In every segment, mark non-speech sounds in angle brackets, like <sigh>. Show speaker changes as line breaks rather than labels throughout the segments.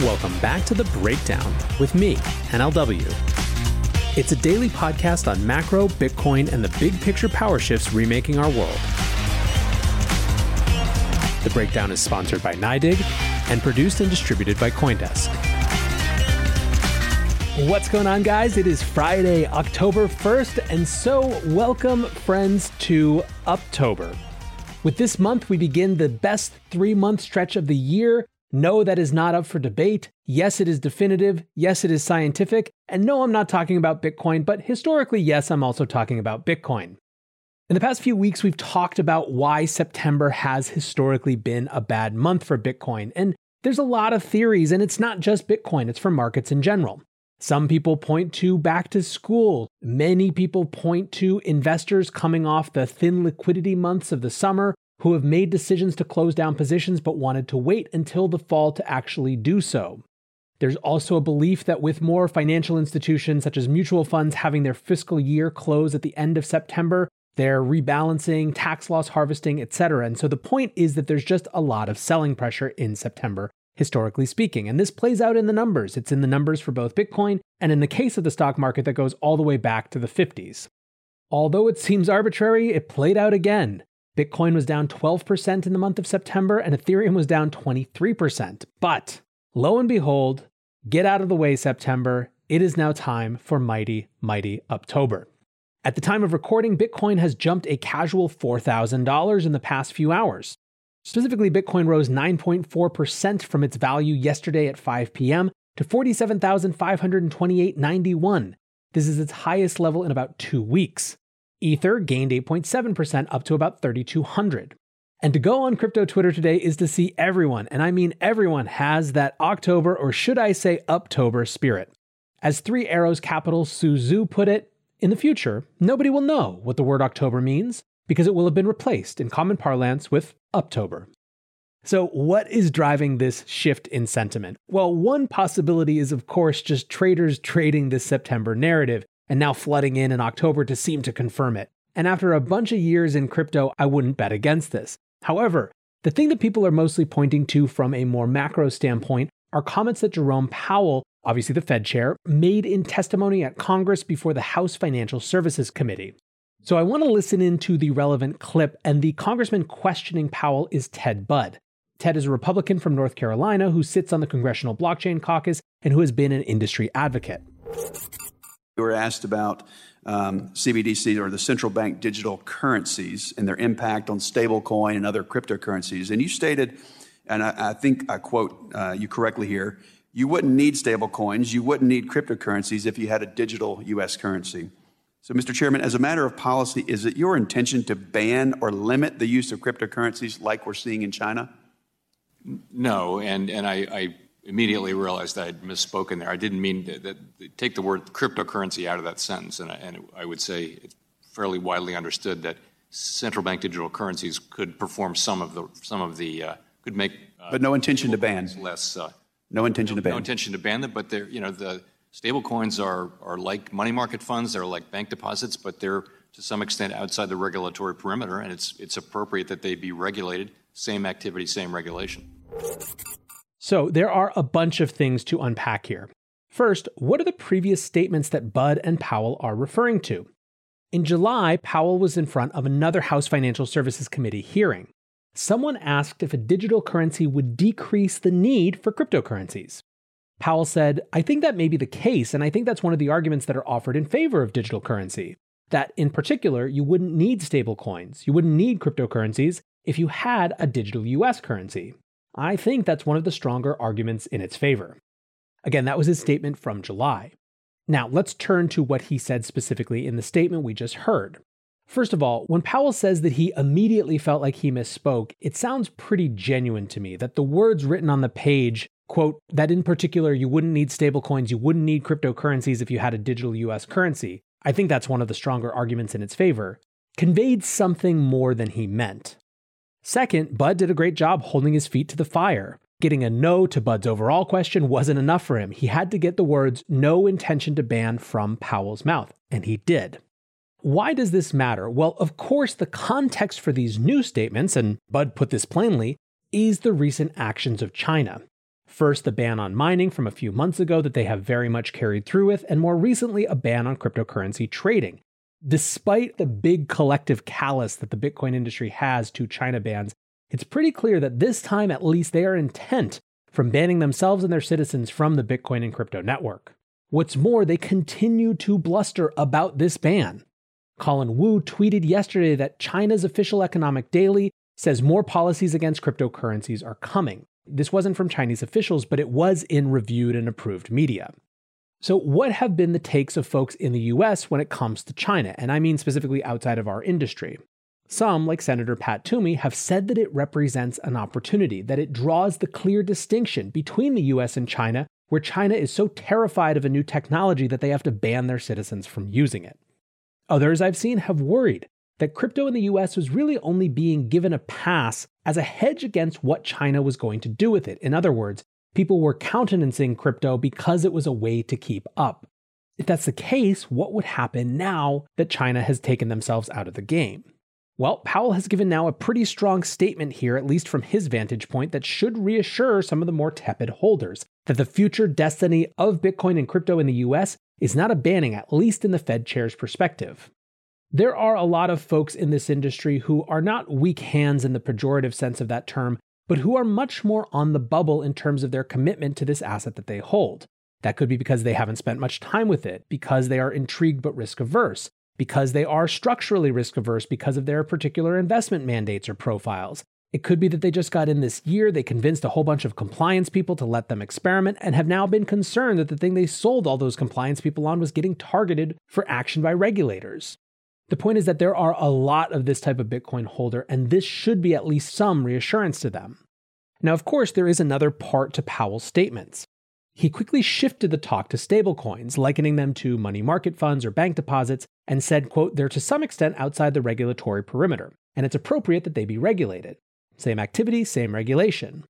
Welcome back to The Breakdown with me, NLW. It's a daily podcast on macro, Bitcoin, and the big picture power shifts remaking our world. The Breakdown is sponsored by NYDIG and produced and distributed by Coindesk. What's going on, guys? It is Friday, October 1st, and so welcome, friends, to Uptober. With this month, we begin the best three month stretch of the year. No, that is not up for debate. Yes, it is definitive. Yes, it is scientific. And no, I'm not talking about Bitcoin, but historically, yes, I'm also talking about Bitcoin. In the past few weeks, we've talked about why September has historically been a bad month for Bitcoin. And there's a lot of theories, and it's not just Bitcoin, it's for markets in general. Some people point to back to school. Many people point to investors coming off the thin liquidity months of the summer who have made decisions to close down positions but wanted to wait until the fall to actually do so. There's also a belief that with more financial institutions such as mutual funds having their fiscal year close at the end of September, they're rebalancing, tax loss harvesting, etc. And so the point is that there's just a lot of selling pressure in September historically speaking. And this plays out in the numbers. It's in the numbers for both Bitcoin and in the case of the stock market that goes all the way back to the 50s. Although it seems arbitrary, it played out again. Bitcoin was down 12% in the month of September and Ethereum was down 23%. But lo and behold, get out of the way, September. It is now time for mighty, mighty October. At the time of recording, Bitcoin has jumped a casual $4,000 in the past few hours. Specifically, Bitcoin rose 9.4% from its value yesterday at 5 p.m. to 47,528.91. This is its highest level in about two weeks. Ether gained 8.7% up to about 3,200. And to go on crypto Twitter today is to see everyone, and I mean everyone, has that October, or should I say Uptober spirit. As Three Arrows Capital Su Zhu put it, in the future, nobody will know what the word October means because it will have been replaced in common parlance with Uptober. So, what is driving this shift in sentiment? Well, one possibility is, of course, just traders trading this September narrative and now flooding in in October to seem to confirm it. And after a bunch of years in crypto, I wouldn't bet against this. However, the thing that people are mostly pointing to from a more macro standpoint are comments that Jerome Powell, obviously the Fed chair, made in testimony at Congress before the House Financial Services Committee. So I want to listen into the relevant clip, and the congressman questioning Powell is Ted Budd. Ted is a Republican from North Carolina who sits on the Congressional Blockchain Caucus and who has been an industry advocate.
We were asked about um, CBDC or the central bank digital currencies and their impact on stablecoin and other cryptocurrencies. And you stated, and I, I think I quote uh, you correctly here, you wouldn't need stablecoins, you wouldn't need cryptocurrencies if you had a digital US currency. So, Mr. Chairman, as a matter of policy, is it your intention to ban or limit the use of cryptocurrencies like we're seeing in China?
No, and, and I, I immediately realized I had misspoken there. I didn't mean to, that, take the word cryptocurrency out of that sentence, and I, and I would say it's fairly widely understood that central bank digital currencies could perform some of the some of the uh, could make.
Uh, but no intention to ban.
Less. Uh,
no intention
no,
to ban.
No intention to ban them, but they're you know the stable coins are are like money market funds. They're like bank deposits, but they're to some extent outside the regulatory perimeter, and it's it's appropriate that they be regulated. Same activity, same regulation.
So there are a bunch of things to unpack here. First, what are the previous statements that Budd and Powell are referring to? In July, Powell was in front of another House Financial Services Committee hearing. Someone asked if a digital currency would decrease the need for cryptocurrencies. Powell said, I think that may be the case, and I think that's one of the arguments that are offered in favor of digital currency. That in particular, you wouldn't need stablecoins, you wouldn't need cryptocurrencies if you had a digital US currency. I think that's one of the stronger arguments in its favor. Again, that was his statement from July. Now, let's turn to what he said specifically in the statement we just heard. First of all, when Powell says that he immediately felt like he misspoke, it sounds pretty genuine to me that the words written on the page, quote, that in particular you wouldn't need stablecoins, you wouldn't need cryptocurrencies if you had a digital US currency, I think that's one of the stronger arguments in its favor, conveyed something more than he meant. Second, Budd did a great job holding his feet to the fire. Getting a no to Budd's overall question wasn't enough for him. He had to get the words no intention to ban from Powell's mouth, and he did. Why does this matter? Well, of course, the context for these new statements, and Budd put this plainly, is the recent actions of China. First, the ban on mining from a few months ago that they have very much carried through with, and more recently, a ban on cryptocurrency trading. Despite the big collective callus that the Bitcoin industry has to China bans, it's pretty clear that this time at least they are intent from banning themselves and their citizens from the Bitcoin and crypto network. What's more, they continue to bluster about this ban. Colin Wu tweeted yesterday that China's official economic daily says more policies against cryptocurrencies are coming. This wasn't from Chinese officials, but it was in reviewed and approved media. So, what have been the takes of folks in the US when it comes to China? And I mean specifically outside of our industry. Some, like Senator Pat Toomey, have said that it represents an opportunity, that it draws the clear distinction between the US and China, where China is so terrified of a new technology that they have to ban their citizens from using it. Others I've seen have worried that crypto in the US was really only being given a pass as a hedge against what China was going to do with it. In other words, people were countenancing crypto because it was a way to keep up. If that's the case, what would happen now that China has taken themselves out of the game? Well, Powell has given now a pretty strong statement here, at least from his vantage point, that should reassure some of the more tepid holders that the future destiny of Bitcoin and crypto in the US is not a banning, at least in the Fed chair's perspective. There are a lot of folks in this industry who are not weak hands in the pejorative sense of that term, but who are much more on the bubble in terms of their commitment to this asset that they hold. That could be because they haven't spent much time with it, because they are intrigued but risk averse, because they are structurally risk averse because of their particular investment mandates or profiles. It could be that they just got in this year, they convinced a whole bunch of compliance people to let them experiment, and have now been concerned that the thing they sold all those compliance people on was getting targeted for action by regulators. The point is that there are a lot of this type of Bitcoin holder, and this should be at least some reassurance to them. Now, of course, there is another part to Powell's statements. He quickly shifted the talk to stablecoins, likening them to money market funds or bank deposits, and said, quote, they're to some extent outside the regulatory perimeter, and it's appropriate that they be regulated. Same activity, same regulation.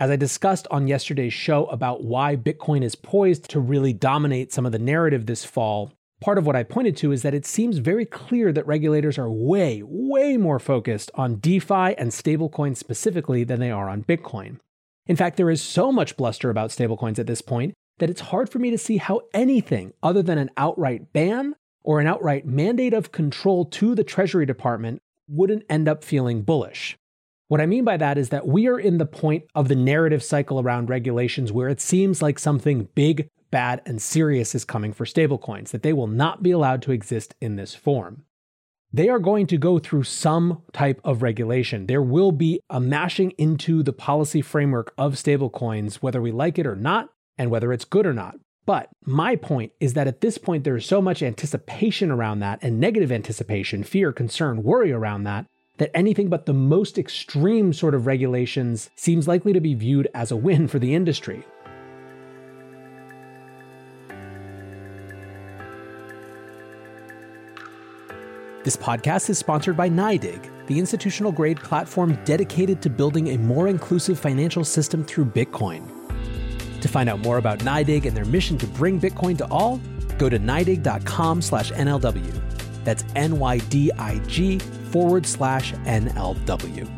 As I discussed on yesterday's show about why Bitcoin is poised to really dominate some of the narrative this fall, part of what I pointed to is that it seems very clear that regulators are way, way more focused on DeFi and stablecoins specifically than they are on Bitcoin. In fact, there is so much bluster about stablecoins at this point that it's hard for me to see how anything other than an outright ban or an outright mandate of control to the Treasury Department wouldn't end up feeling bullish. What I mean by that is that we are in the point of the narrative cycle around regulations where it seems like something big, bad, and serious is coming for stablecoins, that they will not be allowed to exist in this form. They are going to go through some type of regulation. There will be a mashing into the policy framework of stablecoins, whether we like it or not, and whether it's good or not. But my point is that at this point, there is so much anticipation around that and negative anticipation, fear, concern, worry around that, that anything but the most extreme sort of regulations seems likely to be viewed as a win for the industry. This podcast is sponsored by NYDIG, the institutional grade platform dedicated to building a more inclusive financial system through Bitcoin. To find out more about NYDIG and their mission to bring Bitcoin to all, go to NYDIG.com slash NLW. That's N-Y-D-I-G forward slash NLW.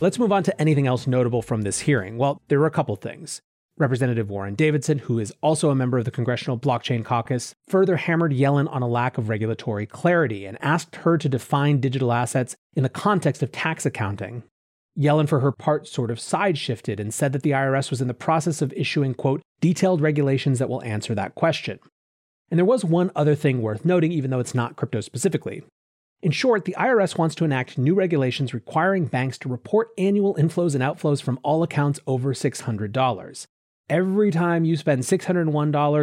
Let's move on to anything else notable from this hearing. Well, there were a couple things. Representative Warren Davidson, who is also a member of the Congressional Blockchain Caucus, further hammered Yellen on a lack of regulatory clarity and asked her to define digital assets in the context of tax accounting. Yellen, for her part, sort of side shifted and said that the IRS was in the process of issuing, quote, detailed regulations that will answer that question. And there was one other thing worth noting, even though it's not crypto specifically. In short, the IRS wants to enact new regulations requiring banks to report annual inflows and outflows from all accounts over $600. Every time you spend $601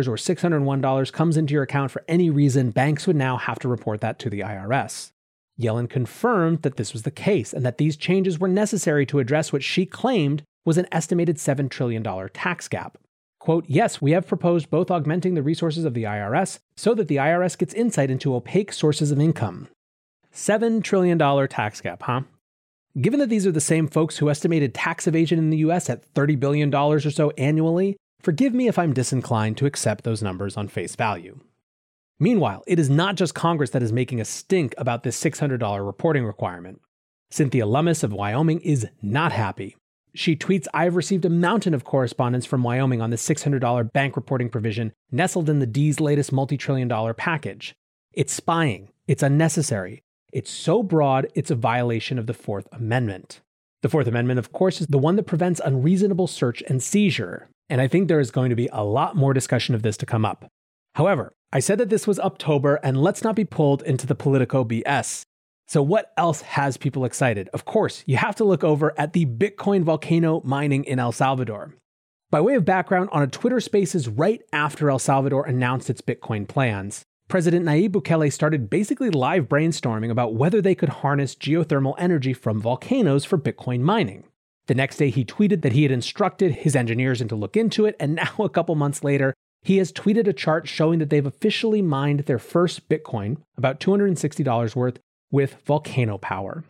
or $601 comes into your account for any reason, banks would now have to report that to the IRS. Yellen confirmed that this was the case and that these changes were necessary to address what she claimed was an estimated $7 trillion tax gap. Quote, yes, we have proposed both augmenting the resources of the IRS so that the IRS gets insight into opaque sources of income. $7 trillion tax gap, huh? Given that these are the same folks who estimated tax evasion in the US at $30 billion or so annually, forgive me if I'm disinclined to accept those numbers on face value. Meanwhile, it is not just Congress that is making a stink about this $600 reporting requirement. Cynthia Lummis of Wyoming is not happy. She tweets I've received a mountain of correspondence from Wyoming on the $600 bank reporting provision nestled in the D's latest multi trillion dollar package. It's spying, it's unnecessary, it's so broad, it's a violation of the Fourth Amendment. The Fourth Amendment, of course, is the one that prevents unreasonable search and seizure, and I think there is going to be a lot more discussion of this to come up. However, I said that this was October, and let's not be pulled into the Politico BS. So, what else has people excited? Of course, you have to look over at the Bitcoin volcano mining in El Salvador. By way of background, on a Twitter Spaces right after El Salvador announced its Bitcoin plans, President Nayib Bukele started basically live brainstorming about whether they could harness geothermal energy from volcanoes for Bitcoin mining. The next day, he tweeted that he had instructed his engineers to look into it, and <laughs> now, a couple months later, he has tweeted a chart showing that they've officially mined their first Bitcoin, about $260 worth, with volcano power.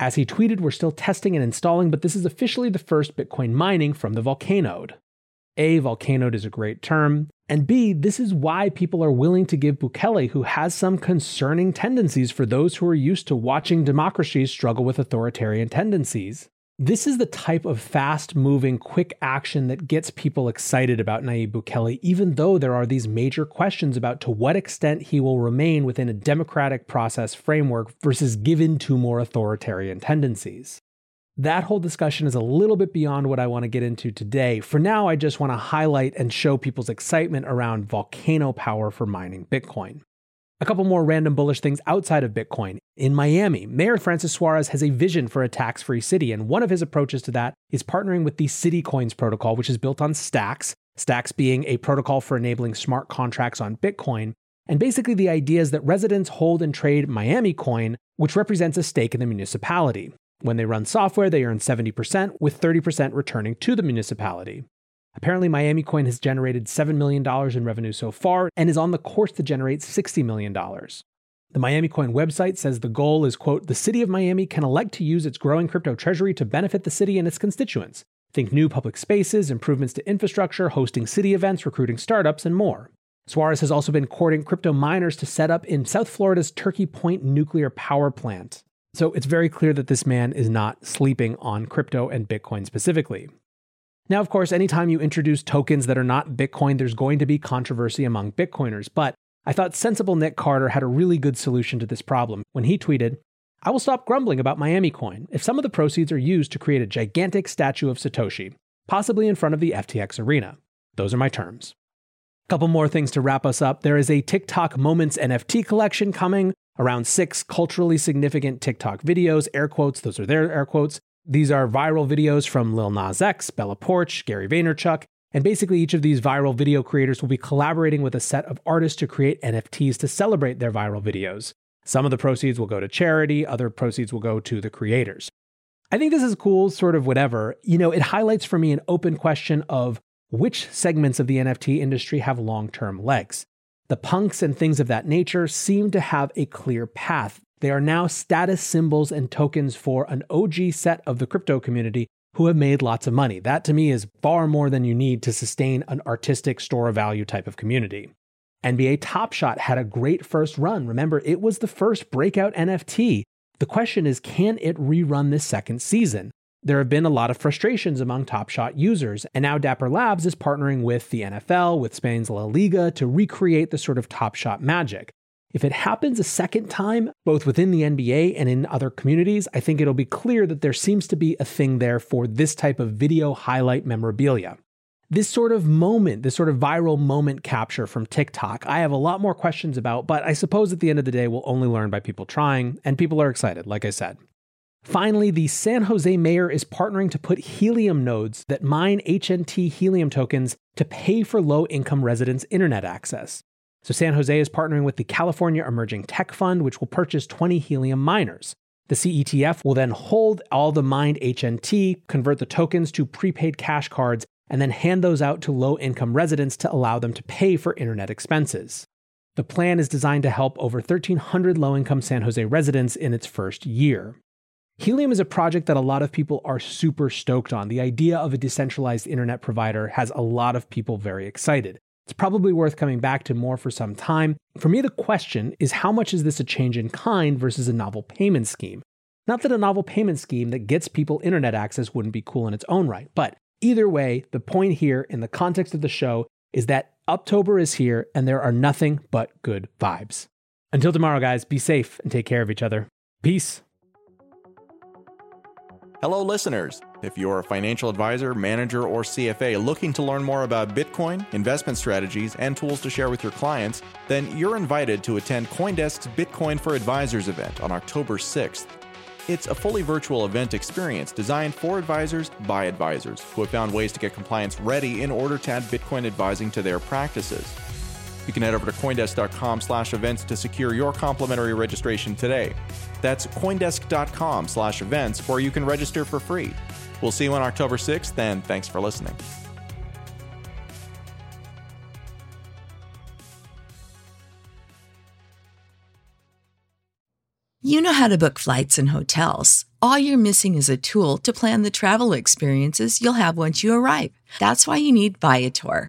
As he tweeted, we're still testing and installing, but this is officially the first Bitcoin mining from the Volcanode. A, Volcanode is a great term, and B, this is why people are willing to give Bukele, who has some concerning tendencies for those who are used to watching democracies struggle with authoritarian tendencies. This is the type of fast moving, quick action that gets people excited about Nayib Bukele, even though there are these major questions about to what extent he will remain within a democratic process framework versus given to more authoritarian tendencies. That whole discussion is a little bit beyond what I want to get into today. For now, I just want to highlight and show people's excitement around volcano power for mining Bitcoin. A couple more random bullish things outside of Bitcoin. In Miami, Mayor Francis Suarez has a vision for a tax free city, and one of his approaches to that is partnering with the City Coins protocol, which is built on Stacks, Stacks being a protocol for enabling smart contracts on Bitcoin. And basically, the idea is that residents hold and trade Miami Coin, which represents a stake in the municipality. When they run software, they earn 70%, with 30% returning to the municipality. Apparently, Miami Coin has generated $7 million in revenue so far and is on the course to generate $60 million. The Miami Coin website says the goal is, quote, the city of Miami can elect to use its growing crypto treasury to benefit the city and its constituents. Think new public spaces, improvements to infrastructure, hosting city events, recruiting startups, and more. Suarez has also been courting crypto miners to set up in South Florida's Turkey Point nuclear power plant. So it's very clear that this man is not sleeping on crypto and Bitcoin specifically. Now, of course, anytime you introduce tokens that are not Bitcoin, there's going to be controversy among Bitcoiners. But I thought sensible Nick Carter had a really good solution to this problem when he tweeted, I will stop grumbling about Miami Coin if some of the proceeds are used to create a gigantic statue of Satoshi, possibly in front of the FTX arena. Those are my terms. Couple more things to wrap us up. There is a TikTok Moments NFT collection coming, around six culturally significant TikTok videos, air quotes, those are their air quotes, these are viral videos from Lil Nas X, Bella Poarch, Gary Vaynerchuk, and basically each of these viral video creators will be collaborating with a set of artists to create NFTs to celebrate their viral videos. Some of the proceeds will go to charity, other proceeds will go to the creators. I think this is cool, sort of whatever. You know, it highlights for me an open question of which segments of the NFT industry have long term legs. The punks and things of that nature seem to have a clear path. They are now status symbols and tokens for an OG set of the crypto community who have made lots of money. That to me is far more than you need to sustain an artistic store of value type of community. NBA Top Shot had a great first run. Remember, it was the first breakout NFT. The question is, can it rerun this second season? There have been a lot of frustrations among Top Shot users, and now Dapper Labs is partnering with the NFL, with Spain's La Liga, to recreate the sort of Top Shot magic. If it happens a second time, both within the NBA and in other communities, I think it'll be clear that there seems to be a thing there for this type of video highlight memorabilia. This sort of moment, this sort of viral moment capture from TikTok, I have a lot more questions about, but I suppose at the end of the day, we'll only learn by people trying, and people are excited, like I said. Finally, the San Jose mayor is partnering to put helium nodes that mine HNT helium tokens to pay for low income residents' internet access. So, San Jose is partnering with the California Emerging Tech Fund, which will purchase 20 helium miners. The CETF will then hold all the mined HNT, convert the tokens to prepaid cash cards, and then hand those out to low income residents to allow them to pay for internet expenses. The plan is designed to help over 1,300 low income San Jose residents in its first year. Helium is a project that a lot of people are super stoked on. The idea of a decentralized internet provider has a lot of people very excited. It's probably worth coming back to more for some time. For me, the question is how much is this a change in kind versus a novel payment scheme? Not that a novel payment scheme that gets people internet access wouldn't be cool in its own right, but either way, the point here in the context of the show is that October is here and there are nothing but good vibes. Until tomorrow, guys, be safe and take care of each other. Peace.
Hello, listeners. If you're a financial advisor, manager, or CFA looking to learn more about Bitcoin, investment strategies, and tools to share with your clients, then you're invited to attend Coindesk's Bitcoin for Advisors event on October 6th. It's a fully virtual event experience designed for advisors by advisors who have found ways to get compliance ready in order to add Bitcoin advising to their practices. You can head over to Coindesk.com slash events to secure your complimentary registration today. That's Coindesk.com slash events where you can register for free. We'll see you on October 6th, and thanks for listening.
You know how to book flights and hotels. All you're missing is a tool to plan the travel experiences you'll have once you arrive. That's why you need Viator.